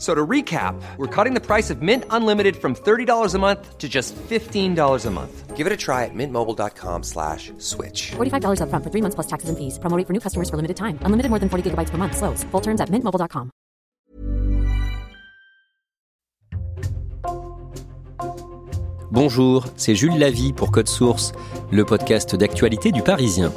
So to recap, we're cutting the price of Mint Unlimited from $30 a month to just $15 a month. Give it a try at mintmobile.com slash switch. $45 upfront for three months plus taxes and fees. Promo rate for new customers for limited time. Unlimited more than 40 gigabytes per month. Slows. Full terms at mintmobile.com. Bonjour, c'est Jules Lavie pour Code Source, le podcast d'actualité du Parisien.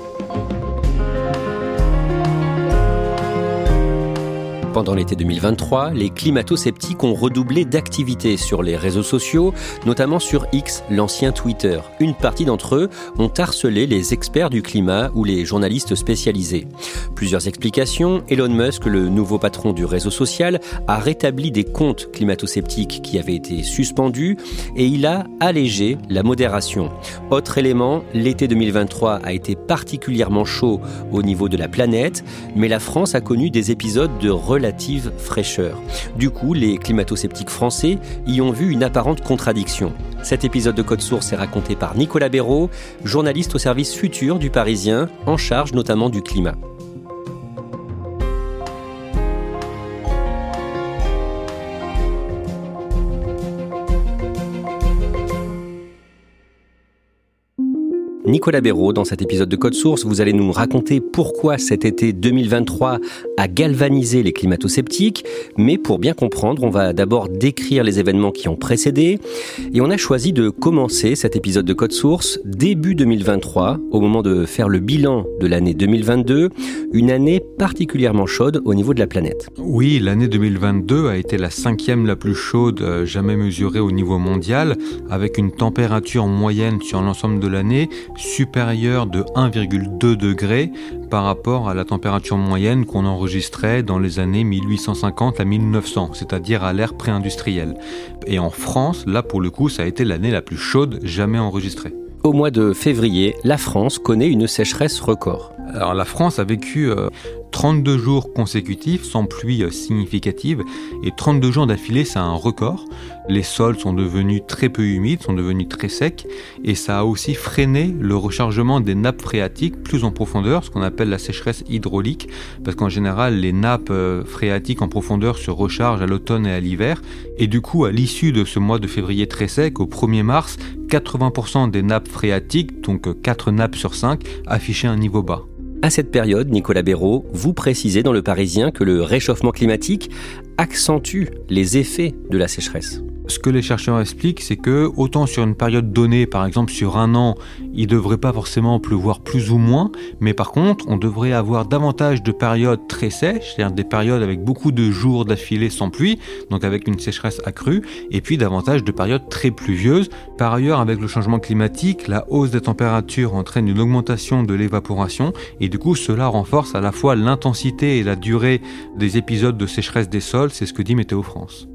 Pendant l'été 2023, les climato-sceptiques ont redoublé d'activité sur les réseaux sociaux, notamment sur X, l'ancien Twitter. Une partie d'entre eux ont harcelé les experts du climat ou les journalistes spécialisés. Plusieurs explications. Elon Musk, le nouveau patron du réseau social, a rétabli des comptes climato-sceptiques qui avaient été suspendus et il a allégé la modération. Autre élément, l'été 2023 a été particulièrement chaud au niveau de la planète, mais la France a connu des épisodes de relative fraîcheur. Du coup, les climato-sceptiques français y ont vu une apparente contradiction. Cet épisode de Code Source est raconté par Nicolas Béraud, journaliste au service futur du Parisien, en charge notamment du climat. Nicolas Béraud, dans cet épisode de Code Source, vous allez nous raconter pourquoi cet été 2023 a galvanisé les climato-sceptiques. Mais pour bien comprendre, on va d'abord décrire les événements qui ont précédé. Et on a choisi de commencer cet épisode de Code Source début 2023, au moment de faire le bilan de l'année 2022, une année particulièrement chaude au niveau de la planète. Oui, l'année 2022 a été la cinquième la plus chaude euh, jamais mesurée au niveau mondial, avec une température moyenne sur l'ensemble de l'année supérieure de 1,2 degré par rapport à la température moyenne qu'on enregistrait dans les années 1850 à 1900, c'est-à-dire à l'ère pré-industrielle. Et en France, là pour le coup, ça a été l'année la plus chaude jamais enregistrée. Au mois de février, la France connaît une sécheresse record. Alors la France a vécu euh, 32 jours consécutifs sans pluie euh, significative et 32 jours d'affilée, c'est un record. Les sols sont devenus très peu humides, sont devenus très secs et ça a aussi freiné le rechargement des nappes phréatiques plus en profondeur, ce qu'on appelle la sécheresse hydraulique, parce qu'en général les nappes euh, phréatiques en profondeur se rechargent à l'automne et à l'hiver et du coup à l'issue de ce mois de février très sec, au 1er mars, 80% des nappes phréatiques, donc 4 nappes sur 5, affichaient un niveau bas. À cette période, Nicolas Béraud, vous précisez dans Le Parisien que le réchauffement climatique accentue les effets de la sécheresse. Ce que les chercheurs expliquent, c'est que autant sur une période donnée, par exemple sur un an, il ne devrait pas forcément pleuvoir plus ou moins, mais par contre, on devrait avoir davantage de périodes très sèches, c'est-à-dire des périodes avec beaucoup de jours d'affilée sans pluie, donc avec une sécheresse accrue, et puis davantage de périodes très pluvieuses. Par ailleurs, avec le changement climatique, la hausse des températures entraîne une augmentation de l'évaporation, et du coup, cela renforce à la fois l'intensité et la durée des épisodes de sécheresse des sols, c'est ce que dit Météo France.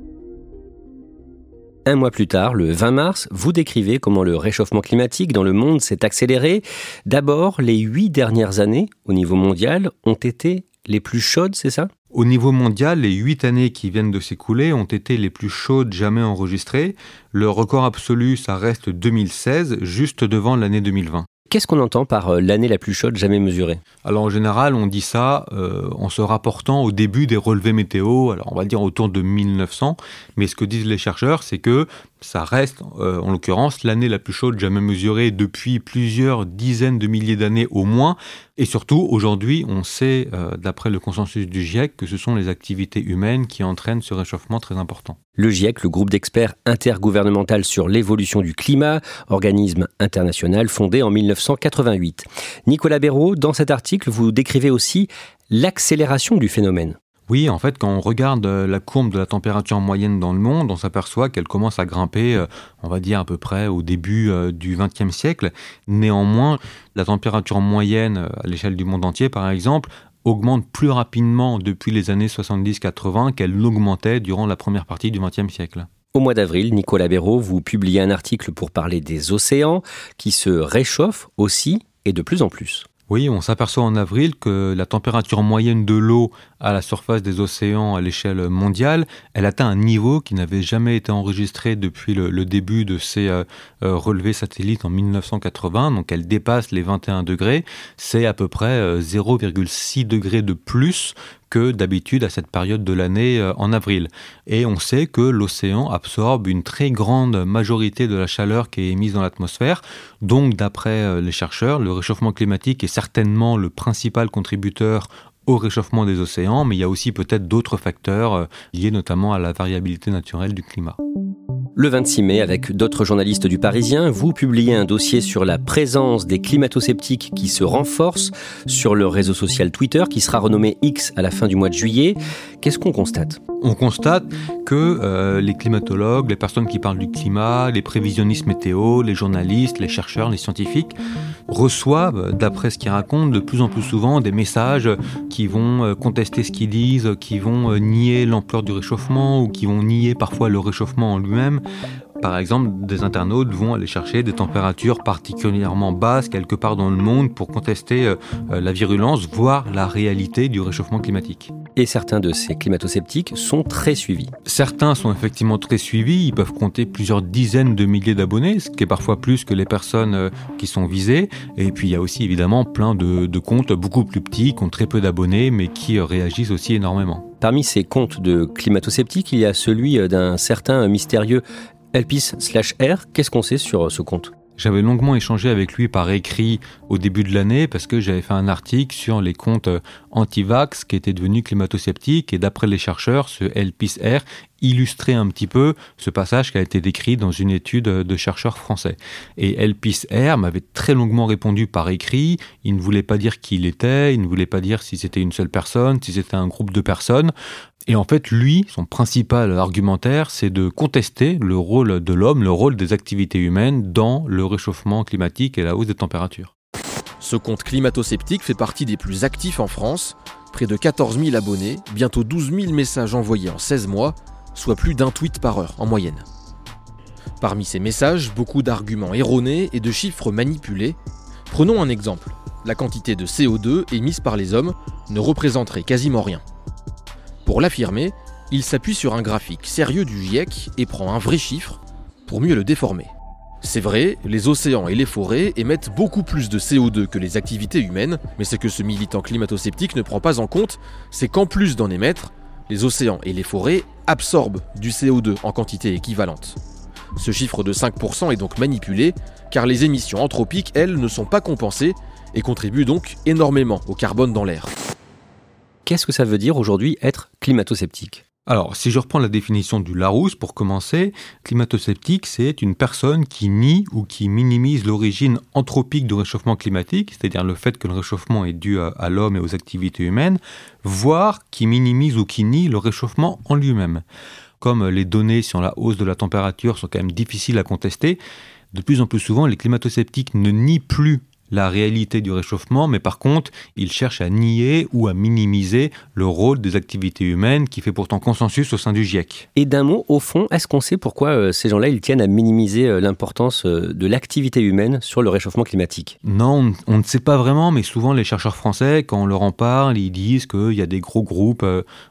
Un mois plus tard, le 20 mars, vous décrivez comment le réchauffement climatique dans le monde s'est accéléré. D'abord, les huit dernières années, au niveau mondial, ont été les plus chaudes, c'est ça? Au niveau mondial, les huit années qui viennent de s'écouler ont été les plus chaudes jamais enregistrées. Le record absolu, ça reste 2016, juste devant l'année 2020. Qu'est-ce qu'on entend par euh, l'année la plus chaude jamais mesurée? Alors en général, on dit ça euh, en se rapportant au début des relevés météo, alors on va dire autour de 1900, mais ce que disent les chercheurs, c'est que ça reste, euh, en l'occurrence, l'année la plus chaude jamais mesurée depuis plusieurs dizaines de milliers d'années au moins. Et surtout, aujourd'hui, on sait, euh, d'après le consensus du GIEC, que ce sont les activités humaines qui entraînent ce réchauffement très important. Le GIEC, le groupe d'experts intergouvernemental sur l'évolution du climat, organisme international fondé en 1988. Nicolas Béraud, dans cet article, vous décrivez aussi l'accélération du phénomène. Oui, en fait, quand on regarde euh, la courbe de la température moyenne dans le monde, on s'aperçoit qu'elle commence à grimper, euh, on va dire à peu près au début euh, du XXe siècle. Néanmoins, la température moyenne à l'échelle du monde entier, par exemple, augmente plus rapidement depuis les années 70-80 qu'elle n'augmentait durant la première partie du XXe siècle. Au mois d'avril, Nicolas Béraud, vous publiez un article pour parler des océans qui se réchauffent aussi et de plus en plus. Oui, on s'aperçoit en avril que la température moyenne de l'eau à la surface des océans à l'échelle mondiale, elle atteint un niveau qui n'avait jamais été enregistré depuis le, début de ces euh, euh, relevés satellites en 1980. Donc elle dépasse les 21 degrés. C'est à peu près 0,6 euh, degrés de plus que d'habitude à cette période de l'année euh, en avril. Et on sait que l'océan absorbe une très grande majorité de la chaleur qui est émise dans l'atmosphère. Donc d'après euh, les chercheurs, le réchauffement climatique est certainement le principal contributeur au réchauffement des océans, mais il y a aussi peut-être d'autres facteurs euh, liés notamment à la variabilité naturelle du climat. Le 26 mai, avec d'autres journalistes du Parisien, vous publiez un dossier sur la présence des climato-sceptiques qui se renforce sur le réseau social Twitter, qui sera renommé X à la fin du mois de juillet. Qu'est-ce qu'on constate? On constate que euh, les climatologues, les personnes qui parlent du climat, les prévisionnistes météo, les journalistes, les chercheurs, les scientifiques, reçoivent, d'après ce qu'ils racontent, de plus en plus souvent des messages qui vont euh, contester ce qu'ils disent, qui vont euh, nier l'ampleur du réchauffement ou qui vont nier parfois le réchauffement en lui-même. Par exemple, des internautes vont aller chercher des températures particulièrement basses quelque part dans le monde pour contester euh, euh, la virulence, voire la réalité du réchauffement climatique. Et certains de ces climato-sceptiques sont très suivis. Certains sont effectivement très suivis, ils peuvent compter plusieurs dizaines de milliers d'abonnés, ce qui est parfois plus que les personnes euh, qui sont visées. Et puis il y a aussi évidemment plein de, de comptes beaucoup plus petits, qui ont très peu d'abonnés, mais qui réagissent aussi énormément. Parmi ces comptes de climato-sceptiques, il y a celui d'un certain mystérieux Elpis slash R, qu'est-ce qu'on sait sur euh, ce compte? J'avais longuement échangé avec lui par écrit au début de l'année parce que j'avais fait un article sur les comptes euh, anti-vax qui étaient devenus climato-sceptiques et d'après les chercheurs, ce Elpis R illustrait un petit peu ce passage qui a été décrit dans une étude de chercheurs français. Et Elpis R m'avait très longuement répondu par écrit, il ne voulait pas dire qui il était, il ne voulait pas dire si c'était une seule personne, si c'était un groupe de personnes. Et en fait, lui, son principal argumentaire, c'est de contester le rôle de l'homme, le rôle des activités humaines dans le réchauffement climatique et la hausse des températures. Ce compte climato-sceptique fait partie des plus actifs en France, près de 14 000 abonnés, bientôt 12 000 messages envoyés en 16 mois, soit plus d'un tweet par heure en moyenne. Parmi ces messages, beaucoup d'arguments erronés et de chiffres manipulés. Prenons un exemple. La quantité de CO2 émise par les hommes ne représenterait quasiment rien. Pour l'affirmer, il s'appuie sur un graphique sérieux du GIEC et prend un vrai chiffre pour mieux le déformer. C'est vrai, les océans et les forêts émettent beaucoup plus de CO2 que les activités humaines, mais ce que ce militant climato-sceptique ne prend pas en compte, c'est qu'en plus d'en émettre, les océans et les forêts absorbent du CO2 en quantité équivalente. Ce chiffre de 5% est donc manipulé, car les émissions anthropiques, elles, ne sont pas compensées et contribuent donc énormément au carbone dans l'air. Qu'est-ce que ça veut dire aujourd'hui être climato-sceptique alors, si je reprends la définition du Larousse pour commencer, climato-sceptique, c'est une personne qui nie ou qui minimise l'origine anthropique du réchauffement climatique, c'est-à-dire le fait que le réchauffement est dû à, l'homme et aux activités humaines, voire qui minimise ou qui nie le réchauffement en lui-même. Comme les données sur la hausse de la température sont quand même difficiles à contester, de plus en plus souvent, les climato-sceptiques ne nient plus la réalité du réchauffement, mais par contre, il cherche à nier ou à minimiser le rôle des activités humaines qui fait pourtant consensus au sein du GIEC. Et d'un mot, au fond, est-ce qu'on sait pourquoi euh, ces gens-là, ils tiennent à minimiser euh, l'importance euh, de l'activité humaine sur le réchauffement climatique? Non, on, ne sait pas vraiment, mais souvent les chercheurs français, quand on leur en parle, ils disent qu'il y a des gros groupes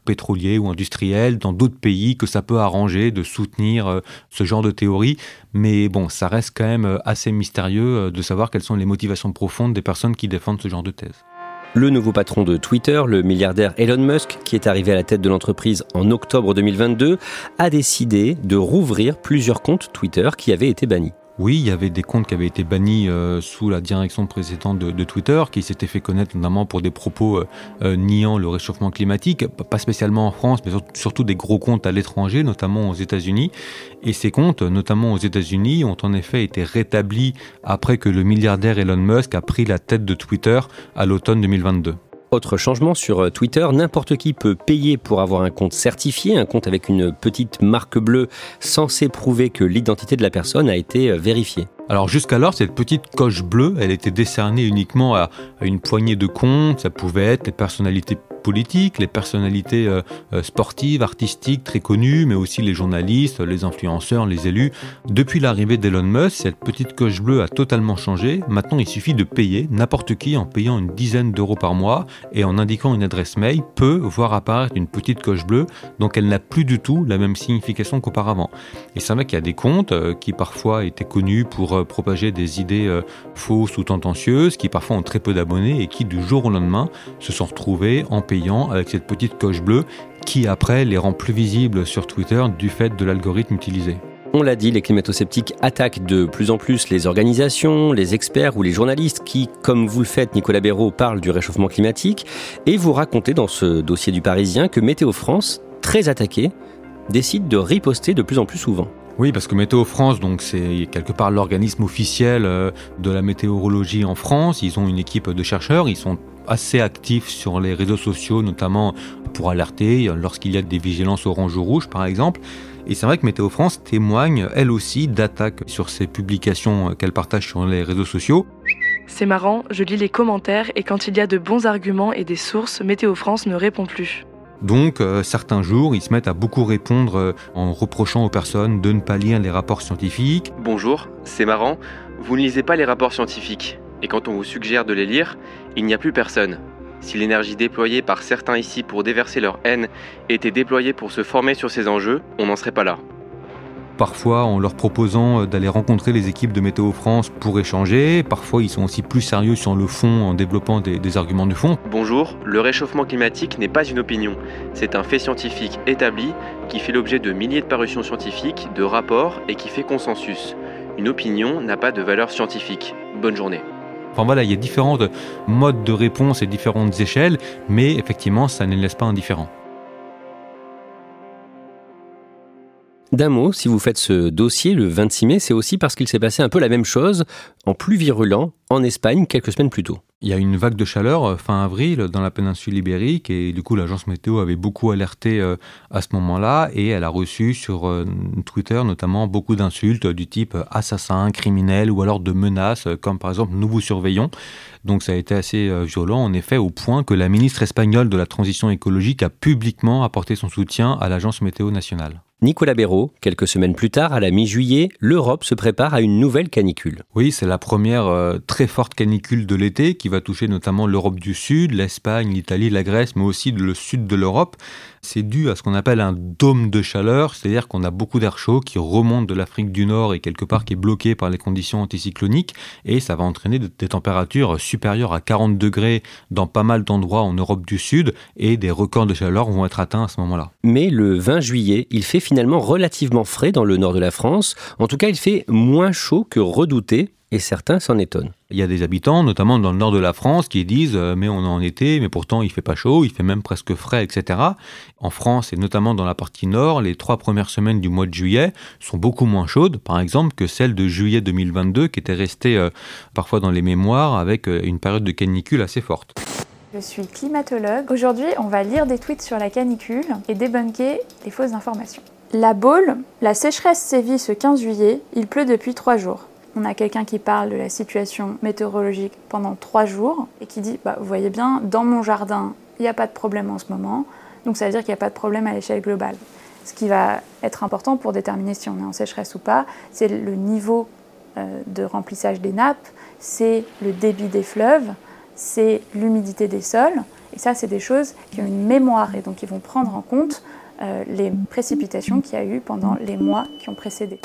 pétroliers ou industriels dans d'autres pays que ça peut arranger de soutenir ce genre de théorie. Mais bon, ça reste quand même assez mystérieux de savoir quelles sont les motivations profonde des personnes qui défendent ce genre de thèse. Le nouveau patron de Twitter, le milliardaire Elon Musk, qui est arrivé à la tête de l'entreprise en octobre 2022, a décidé de rouvrir plusieurs comptes Twitter qui avaient été bannis. Oui, il y avait des comptes qui avaient été bannis euh, sous la direction précédente de, Twitter, qui s'étaient fait connaître notamment pour des propos euh, euh, niant le réchauffement climatique, pas spécialement en France, mais surtout des gros comptes à l'étranger, notamment aux États-Unis. Et ces comptes, notamment aux États-Unis, ont en effet été rétablis après que le milliardaire Elon Musk a pris la tête de Twitter à l'automne 2022. Autre changement sur euh, Twitter, n'importe qui peut payer pour avoir un compte certifié, un compte avec une petite marque bleue censée prouver que l'identité de la personne a été euh, vérifiée. Alors jusqu'alors, cette petite coche bleue, elle était décernée uniquement à, une poignée de comptes. Ça pouvait être les personnalités politiques, les personnalités euh, euh, sportives, artistiques très connues, mais aussi les journalistes, les influenceurs, les élus. Depuis l'arrivée d'Elon Musk, cette petite coche bleue a totalement changé. Maintenant, il suffit de payer. N'importe qui, en payant une dizaine d'euros par mois et en indiquant une adresse mail, peut voir apparaître une petite coche bleue. Donc elle n'a plus du tout la même signification qu'auparavant. Et c'est vrai qu'il y a des comptes euh, qui parfois étaient connus pour propager des idées fausses ou tendancieuses, qui parfois ont très peu d'abonnés et qui du jour au lendemain se sont retrouvés en payant avec cette petite coche bleue qui après les rend plus visibles sur Twitter du fait de l'algorithme utilisé. On l'a dit, les climato-sceptiques attaquent de plus en plus les organisations, les experts ou les journalistes qui, comme vous le faites, Nicolas Béraud, parlent du réchauffement climatique. Et vous racontez dans ce dossier du Parisien que Météo France, très attaqué, décide de riposter de plus en plus souvent. Oui, parce que Météo France, donc c'est quelque part l'organisme officiel euh, de la météorologie en France. Ils ont une équipe de chercheurs, ils sont assez actifs sur les réseaux sociaux, notamment pour alerter lorsqu'il y a des vigilances orange ou rouge, par exemple. Et c'est vrai que Météo France témoigne, elle aussi, d'attaques sur ces publications qu'elle partage sur les réseaux sociaux. C'est marrant, je lis les commentaires et quand il y a de bons arguments et des sources, Météo France ne répond plus. Donc euh, certains jours, ils se mettent à beaucoup répondre euh, en reprochant aux personnes de ne pas lire les rapports scientifiques. Bonjour, c'est marrant, vous ne lisez pas les rapports scientifiques. Et quand on vous suggère de les lire, il n'y a plus personne. Si l'énergie déployée par certains ici pour déverser leur haine était déployée pour se former sur ces enjeux, on n'en serait pas là. Parfois en leur proposant euh, d'aller rencontrer les équipes de Météo France pour échanger, parfois ils sont aussi plus sérieux sur le fond en développant des, des arguments de fond. Bonjour, le réchauffement climatique n'est pas une opinion, c'est un fait scientifique établi qui fait l'objet de milliers de parutions scientifiques, de rapports et qui fait consensus. Une opinion n'a pas de valeur scientifique. Bonne journée. Enfin voilà, il y a différents modes de réponse et différentes échelles, mais effectivement, ça ne laisse pas indifférent. D'un mot, si vous faites ce dossier le 26 mai, c'est aussi parce qu'il s'est passé un peu la même chose, en plus virulent, en Espagne quelques semaines plus tôt. Il y a une vague de chaleur euh, fin avril dans la péninsule ibérique et du coup l'agence météo avait beaucoup alerté euh, à ce moment-là et elle a reçu sur euh, Twitter notamment beaucoup d'insultes du type assassin, criminel ou alors de menaces comme par exemple nous vous surveillons. Donc ça a été assez violent en effet au point que la ministre espagnole de la transition écologique a publiquement apporté son soutien à l'agence météo nationale. Nicolas Béraud, quelques semaines plus tard, à la mi-juillet, l'Europe se prépare à une nouvelle canicule. Oui, c'est la première euh, très forte canicule de l'été qui va toucher notamment l'Europe du Sud, l'Espagne, l'Italie, la Grèce, mais aussi le sud de l'Europe. C'est dû à ce qu'on appelle un dôme de chaleur, c'est-à-dire qu'on a beaucoup d'air chaud qui remonte de l'Afrique du Nord et quelque part qui est bloqué par les conditions anticycloniques et ça va entraîner des températures supérieures à 40 degrés dans pas mal d'endroits en Europe du Sud et des records de chaleur vont être atteints à ce moment-là. Mais le 20 juillet, il fait finalement relativement frais dans le nord de la France. En tout cas, il fait moins chaud que redouté et certains s'en étonnent. Il y a des habitants, notamment dans le nord de la France, qui disent euh, mais on est en été, mais pourtant il fait pas chaud, il fait même presque frais, etc. En France et notamment dans la partie nord, les trois premières semaines du mois de juillet sont beaucoup moins chaudes, par exemple, que celles de juillet 2022, qui étaient restées euh, parfois dans les mémoires avec euh, une période de canicule assez forte. Je suis climatologue. Aujourd'hui, on va lire des tweets sur la canicule et débunker les fausses informations. La Baule, la sécheresse sévit ce 15 juillet, il pleut depuis trois jours on a quelqu'un qui parle de la situation météorologique pendant trois jours et qui dit bah, Vous voyez bien, dans mon jardin, il n'y a pas de problème en ce moment, donc ça veut dire qu'il n'y a pas de problème à l'échelle globale. Ce qui va être important pour déterminer si on est en sécheresse ou pas, c'est le niveau euh, de remplissage des nappes, c'est le débit des fleuves, c'est l'humidité des sols. Et ça, c'est des choses qui ont une mémoire et donc qui vont prendre en compte euh, les précipitations qu'il y a eu pendant les mois qui ont précédé.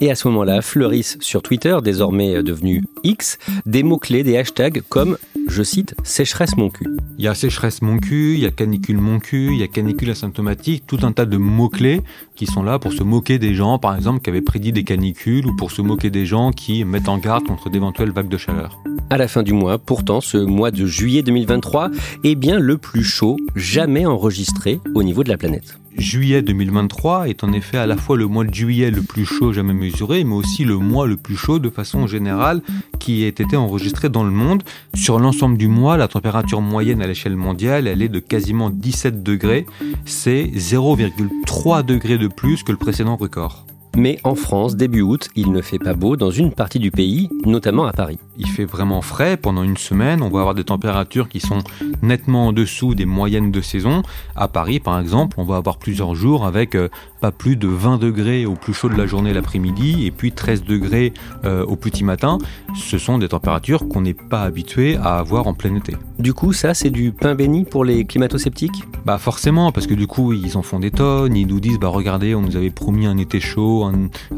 Et à ce moment-là, fleurissent sur Twitter, désormais devenu X, des mots-clés, des hashtags comme, je cite, sécheresse mon cul. Il y a sécheresse mon cul, il y a canicule mon cul, il y a canicule asymptomatique, tout un tas de mots-clés qui sont là pour se moquer des gens, par exemple, qui avaient prédit des canicules ou pour se moquer des gens qui mettent en garde contre d'éventuelles vagues de chaleur. À la fin du mois, pourtant, ce mois de juillet 2023 est bien le plus chaud jamais enregistré au niveau de la planète. Juillet 2023 est en effet à la fois le mois de juillet le plus chaud jamais mesuré, mais aussi le mois le plus chaud de façon générale qui ait été enregistré dans le monde. Sur l'ensemble du mois, la température moyenne à l'échelle mondiale, elle est de quasiment 17 degrés. C'est 0,3 degrés de plus que le précédent record. Mais en France, début août, il ne fait pas beau dans une partie du pays, notamment à Paris. Il fait vraiment frais pendant une semaine. On va avoir des températures qui sont nettement en dessous des moyennes de saison. À Paris, par exemple, on va avoir plusieurs jours avec euh, pas plus de 20 degrés au plus chaud de la journée l'après-midi et puis 13 degrés euh, au petit matin. Ce sont des températures qu'on n'est pas habitué à avoir en plein été. Du coup, ça, c'est du pain béni pour les climato-sceptiques? Bah forcément, parce que du coup, ils en font des tonnes. Ils nous disent, bah regardez, on nous avait promis un été chaud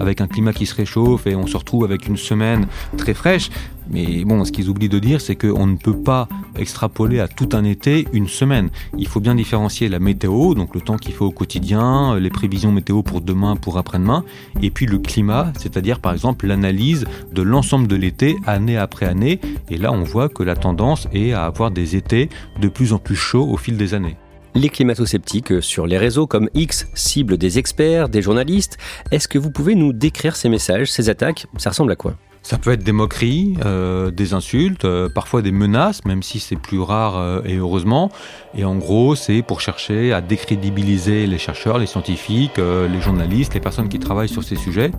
avec un climat qui se réchauffe et on se retrouve avec une semaine très fraîche. Mais bon, ce qu'ils oublient de dire, c'est qu'on ne peut pas extrapoler à tout un été une semaine. Il faut bien différencier la météo, donc le temps qu'il fait au quotidien, les prévisions météo pour demain, pour après-demain, et puis le climat, c'est-à-dire par exemple l'analyse de l'ensemble de l'été, année après année. Et là, on voit que la tendance est à avoir des étés de plus en plus chauds au fil des années. Les climato-sceptiques sur les réseaux comme X ciblent des experts, des journalistes. Est-ce que vous pouvez nous décrire ces messages, ces attaques? Ça ressemble à quoi? Ça peut être des moqueries, euh, des insultes, euh, parfois des menaces, même si c'est plus rare euh, et heureusement. Et en gros, c'est pour chercher à décrédibiliser les chercheurs, les scientifiques, les journalistes, les personnes qui travaillent sur ces sujets.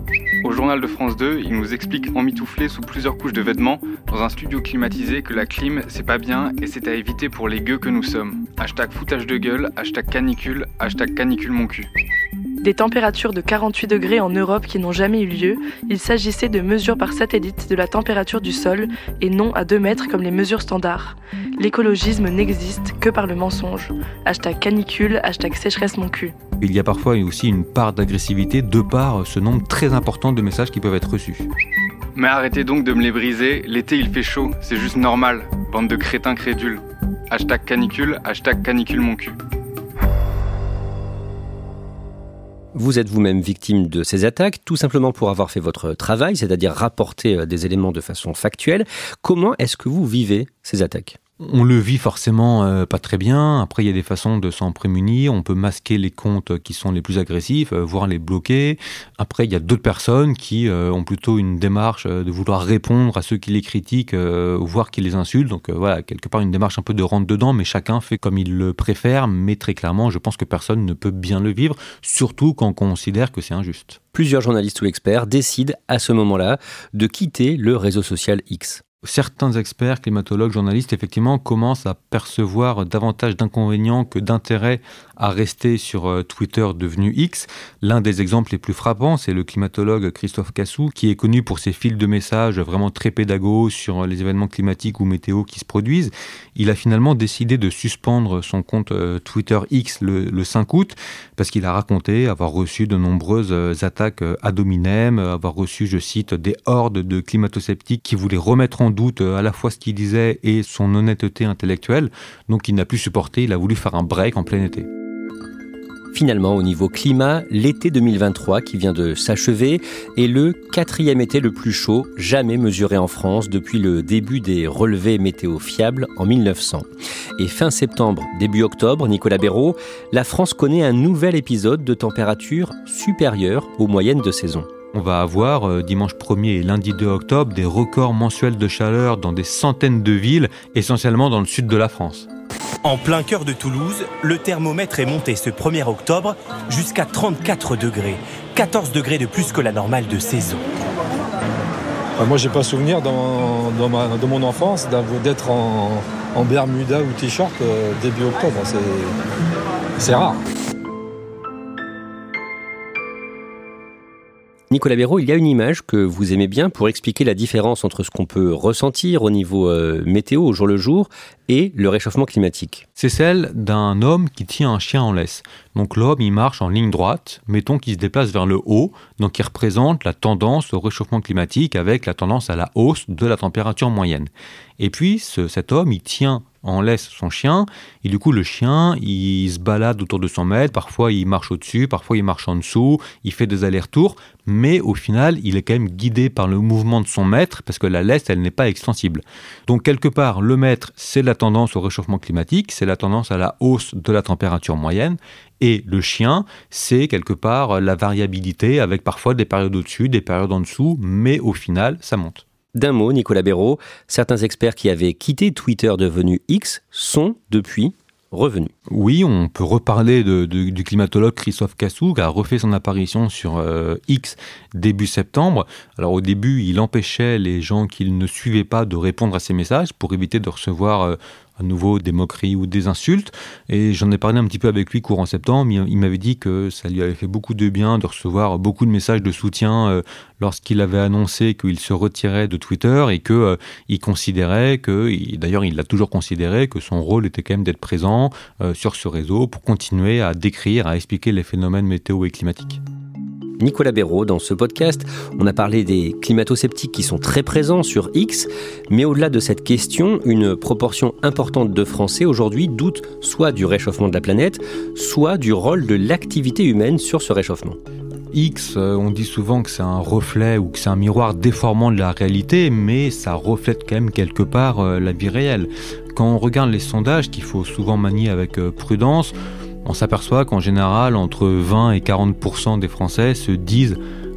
Au journal de France 2, il nous explique emmitouflé sous plusieurs couches de vêtements dans un studio climatisé que la clim, c'est pas bien et c'est à éviter pour les gueux que nous sommes. Hashtag foutage de gueule, hashtag canicule, hashtag canicule mon cul. Des températures de 48 degrés en Europe qui n'ont jamais eu lieu, il s'agissait de mesures par satellite de la température du sol et non à 2 mètres comme les mesures standards. L'écologisme n'existe que par le mensonge. Hashtag canicule, hashtag sécheresse mon cul. Il y a parfois aussi une part d'agressivité de par ce nombre très important de messages qui peuvent être reçus. Mais arrêtez donc de me les briser, l'été il fait chaud, c'est juste normal, bande de crétins crédules. Hashtag canicule, hashtag canicule mon cul. Vous êtes vous-même victime de ces attaques, tout simplement pour avoir fait votre travail, c'est-à-dire rapporter euh, des éléments de façon factuelle. Comment est-ce que vous vivez ces attaques? On le vit forcément euh, pas très bien. Après, il y a des façons de s'en prémunir. On peut masquer les comptes qui sont les plus agressifs, euh, voire les bloquer. Après, il y a d'autres personnes qui euh, ont plutôt une démarche de vouloir répondre à ceux qui les critiquent, voire qui les insultent. Donc voilà, quelque part une démarche un peu de rentre dedans, mais chacun fait comme il le préfère. Mais très clairement, je pense que personne ne peut bien le vivre, surtout quand on considère que c'est injuste. Plusieurs journalistes ou experts décident à ce moment-là de quitter le réseau social X certains experts, climatologues, journalistes, effectivement, commencent à percevoir davantage d'inconvénients que d'intérêts à rester sur euh, Twitter devenu X. L'un des exemples les plus frappants, c'est le climatologue Christophe Cassou, qui est connu pour ses fils de messages vraiment très pédagogues sur les événements climatiques ou météo qui se produisent. Il a finalement décidé de suspendre son compte euh, Twitter X le, 5 août, parce qu'il a raconté avoir reçu de nombreuses euh, attaques ad hominem, avoir reçu, je cite, des hordes de climato-sceptiques qui voulaient remettre en doute à la fois ce qu'il disait et son honnêteté intellectuelle. Donc il n'a plus supporté, il a voulu faire un break en plein été. Finalement, au niveau climat, l'été 2023 qui vient de s'achever est le quatrième été le plus chaud jamais mesuré en France depuis le début des relevés météo fiables en 1900. Et fin septembre, début octobre, Nicolas Béraud, la France connaît un nouvel épisode de température supérieure aux moyennes de saison. On va avoir euh, dimanche 1er et lundi 2 octobre des records mensuels de chaleur dans des centaines de villes, essentiellement dans le sud de la France. En plein cœur de Toulouse, le thermomètre est monté ce 1er octobre jusqu'à 34 degrés, 14 degrés de plus que la normale de saison. Ah, moi, j'ai pas souvenir dans, dans, mon enfance d'être en, Bermuda ou t-shirt euh, début octobre. C'est rare. Nicolas Béraud, il y a une image que vous aimez bien pour expliquer la différence entre ce qu'on peut ressentir au niveau euh, météo au jour le jour et le réchauffement climatique. C'est celle d'un homme qui tient un chien en laisse. Donc l'homme, il marche en ligne droite, mettons qu'il se déplace vers le haut, donc il représente la tendance au réchauffement climatique avec la tendance à la hausse de la température moyenne. Et puis cet homme, il tient en laisse son chien, et du coup le chien, il se balade autour de son maître, parfois il marche au-dessus, parfois il marche en dessous, il fait des allers-retours, mais au final il est quand même guidé par le mouvement de son maître, parce que la laisse, elle n'est pas extensible. Donc quelque part, le maître, c'est la tendance au réchauffement climatique, c'est la tendance à la hausse de la température moyenne, et le chien, c'est quelque part la variabilité avec parfois des périodes au-dessus, des périodes en dessous, mais au final, ça monte. D'un mot, Nicolas Béraud, certains experts qui avaient quitté Twitter devenu X sont depuis revenus. Oui, on peut reparler du climatologue Christophe Cassou qui a refait son apparition sur euh, X début septembre. Alors au début, il empêchait les gens qu'il ne suivait pas de répondre à ses messages pour éviter de recevoir euh, à nouveau des moqueries ou des insultes. Et j'en ai parlé un petit peu avec lui courant septembre. Il m'avait dit que ça lui avait fait beaucoup de bien de recevoir beaucoup de messages de soutien euh, lorsqu'il avait annoncé qu'il se retirait de Twitter et que il considérait que, d'ailleurs il l'a toujours considéré, que son rôle était quand même d'être présent sur ce réseau pour continuer à décrire, à expliquer les phénomènes météo et climatiques. Nicolas Béraud. Dans ce podcast, on a parlé des climato-sceptiques qui sont très présents sur X, mais au-delà de cette question, une proportion importante de Français aujourd'hui doutent soit du réchauffement de la planète, soit du rôle de l'activité humaine sur ce réchauffement. X, euh, on dit souvent que c'est un reflet ou que c'est un miroir déformant de la réalité, mais ça reflète quand même quelque part euh, la vie réelle. Quand on regarde les sondages qu'il faut souvent manier avec euh, prudence, on s'aperçoit qu'en général, entre 20 et 40% des Français se disent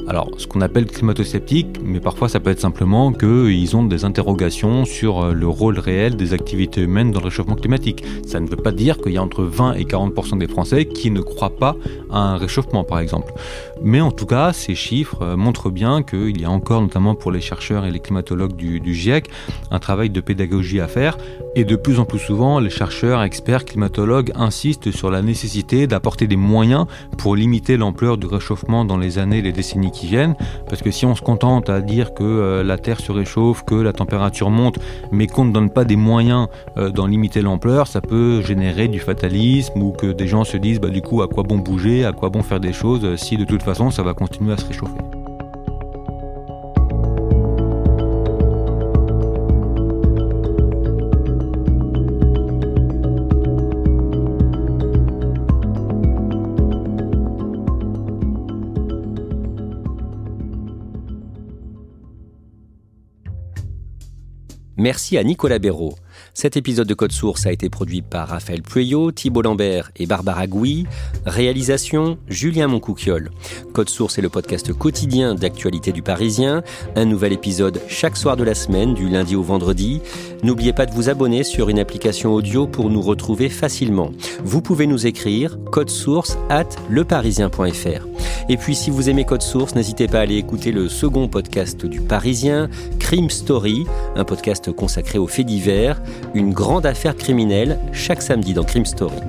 alors, ce qu'on appelle climato-sceptique, mais parfois ça peut être simplement qu'ils ont des interrogations sur euh, le rôle réel des activités humaines dans le réchauffement climatique. Ça ne veut pas dire qu'il y a entre 20 et 40% des Français qui ne croient pas à un réchauffement, par exemple. Mais en tout cas, ces chiffres euh, montrent bien qu'il y a encore, notamment pour les chercheurs et les climatologues du, GIEC, un travail de pédagogie à faire. Et de plus en plus souvent, les chercheurs, experts, climatologues insistent sur la nécessité d'apporter des moyens pour limiter l'ampleur du réchauffement dans les années et les décennies qui viennent. Parce que si on se contente à dire que euh, la Terre se réchauffe, que la température monte, mais qu'on ne donne pas des moyens euh, d'en limiter l'ampleur, ça peut générer du fatalisme ou que des gens se disent bah, du coup à quoi bon bouger, à quoi bon faire des choses si de toute façon ça va continuer à se réchauffer. Merci à Nicolas Béraud. Cet épisode de Code Source a été produit par Raphaël Pueyo, Thibault Lambert et Barbara Gouy. Réalisation Julien Moncouquiol. Code Source est le podcast quotidien d'actualité du Parisien. Un nouvel épisode chaque soir de la semaine, du lundi au vendredi. N'oubliez pas de vous abonner sur une application audio pour nous retrouver facilement. Vous pouvez nous écrire code source at leparisien.fr. Et puis si vous aimez Code Source, n'hésitez pas à aller écouter le second podcast du Parisien, Crime Story, un podcast consacré aux faits divers, une grande affaire criminelle chaque samedi dans Crime Story.